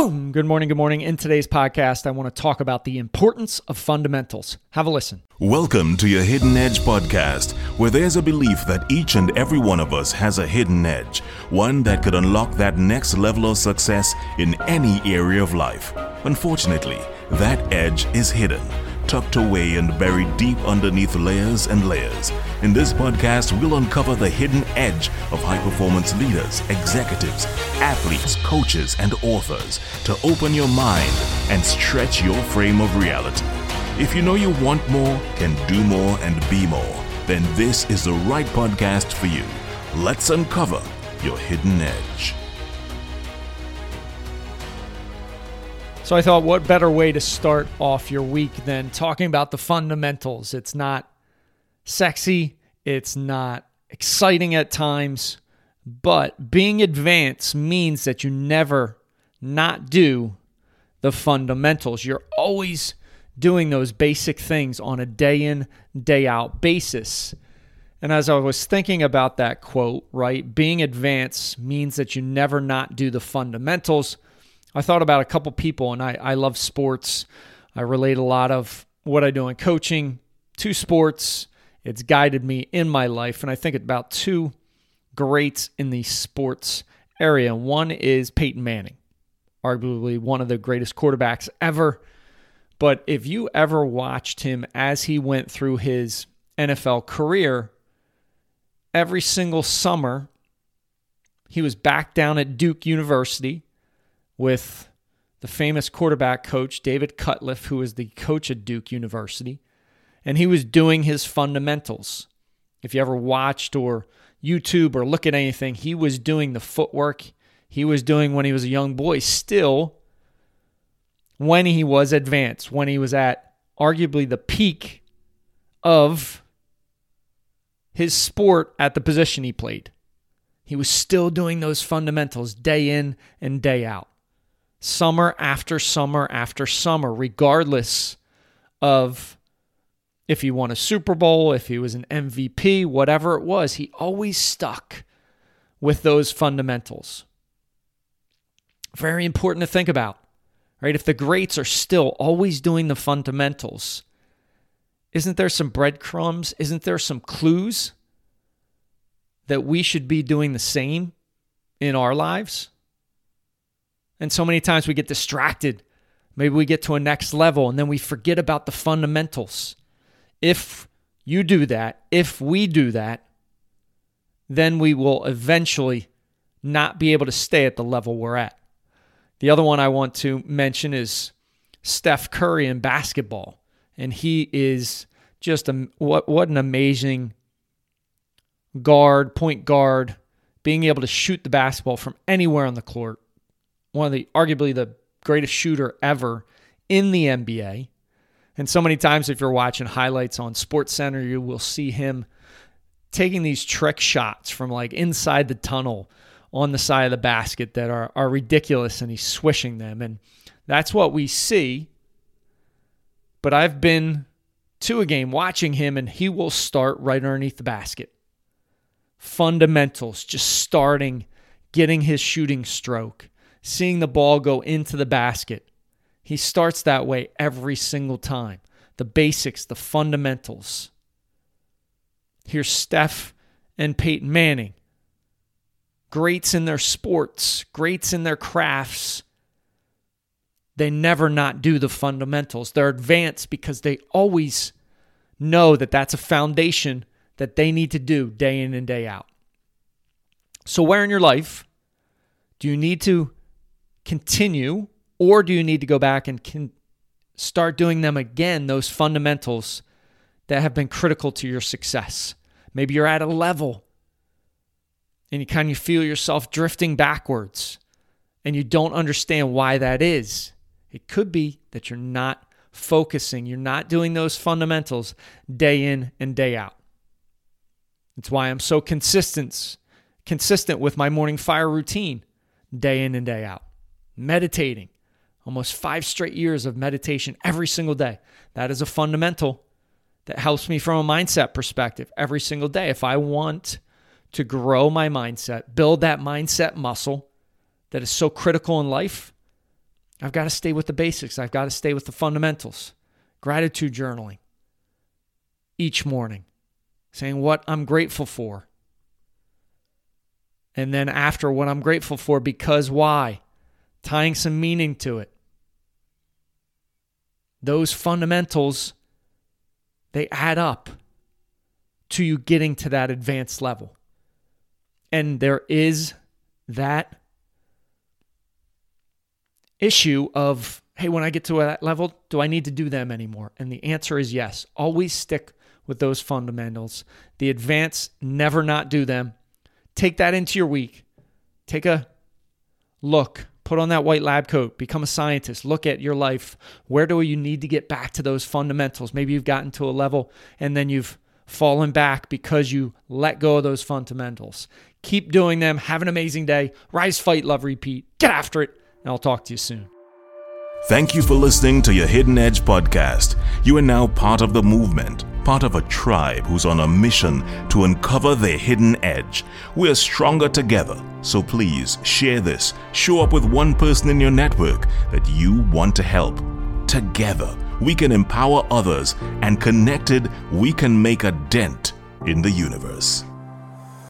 Boom! Good morning, good morning. In today's podcast, I want to talk about the importance of fundamentals. Have a listen. Welcome to your Hidden Edge podcast, where there's a belief that each and every one of us has a hidden edge, one that could unlock that next level of success in any area of life. Unfortunately, that edge is hidden tucked away and buried deep underneath layers and layers. In this podcast, we'll uncover the hidden edge of high performance leaders, executives, athletes, coaches, and authors to open your mind and stretch your frame of reality. If you know you want more, can do more, and be more, then this is the right podcast for you. Let's uncover your hidden edge. So I thought, what better way to start off your week than talking about the fundamentals? It's not sexy, it's not exciting at times, but being advanced means that you never not do the fundamentals. You're always doing those basic things on a day in, day out basis. And as I was thinking about that quote, right, being advanced means that you never not do the fundamentals. I thought about a couple people, and I, I love sports. I relate a lot of what I do in coaching to sports. It's guided me in my life. And I think about two greats in the sports area. One is Peyton Manning, arguably one of the greatest quarterbacks ever. But if you ever watched him as he went through his NFL career, every single summer, he was back down at Duke University with the famous quarterback coach, David Cutcliffe, who was the coach at Duke University. And he was doing his fundamentals. If you ever watched or YouTube or look at anything, he was doing the footwork he was doing when he was a young boy, still when he was advanced, when he was at arguably the peak of his sport at the position he played. He was still doing those fundamentals day in and day out summer after summer after summer, regardless of if he won a Super Bowl, if he was an MVP, whatever it was, he always stuck with those fundamentals. Very important to think about, right? If the greats are still always doing the fundamentals, isn't there some breadcrumbs? Isn't there some clues that we should be doing the same in our lives? And so many times we get distracted. Maybe we get to a next level and then we forget about the fundamentals. If you do that, if we do that, then we will eventually not be able to stay at the level we're at. The other one I want to mention is Steph Curry in basketball. And he is just a what what an amazing guard, point guard, being able to shoot the basketball from anywhere on the court one of the arguably the greatest shooter ever in the NBA. And so many times, if you're watching highlights on Sports Center, you will see him taking these trick shots from like inside the tunnel on the side of the basket that are, are ridiculous and he's swishing them. And that's what we see. But I've been to a game watching him and he will start right underneath the basket. Fundamentals, just starting, getting his shooting stroke seeing the ball go into the basket. He starts that way every single time. The basics, the fundamentals. Here's Steph and Peyton Manning. Greats in their sports, greats in their crafts. They never not do the fundamentals. They're advanced because they always know that that's a foundation that they need to do day in and day out. So, where in your life do you need to continue, or do you need to go back and can start doing them again, those fundamentals that have been critical to your success? Maybe you're at a level and you kind of feel yourself drifting backwards and you don't understand why that is. It could be that you're not focusing, you're not doing those fundamentals day in and day out. It's why I'm so consistent consistent with my morning fire routine day in and day out meditating. Almost five straight years of meditation every single day. That is a fundamental that helps me from a mindset perspective every single day. If I want to grow my mindset, build that mindset muscle that is so critical in life, I've got to stay with the basics. I've got to stay with the fundamentals. Gratitude journaling each morning, saying what I'm grateful for. And then after what I'm grateful for, because why? Tying some meaning to it. Those fundamentals, they add up to you getting to that advanced level. And there is that issue of, hey, when I get to that level, do I need to do them anymore? And the answer is yes. Always stick with those fundamentals. The advance, never not do them. Take that into your week. Take a look. Put on that white lab coat. Become a scientist. Look at your life. Where do you need to get back to those fundamentals? Maybe you've gotten to a level and then you've fallen back because you let go of those fundamentals. Keep doing them. Have an amazing day. Rise, fight, love, repeat. Get after it. And I'll talk to you soon. Thank you for listening to your Hidden Edge podcast. You are now part of the movement, part of a tribe who's on a mission to uncover their hidden edge. We are stronger together, so please share this. Show up with one person in your network that you want to help. Together, we can empower others, and connected, we can make a dent in the universe.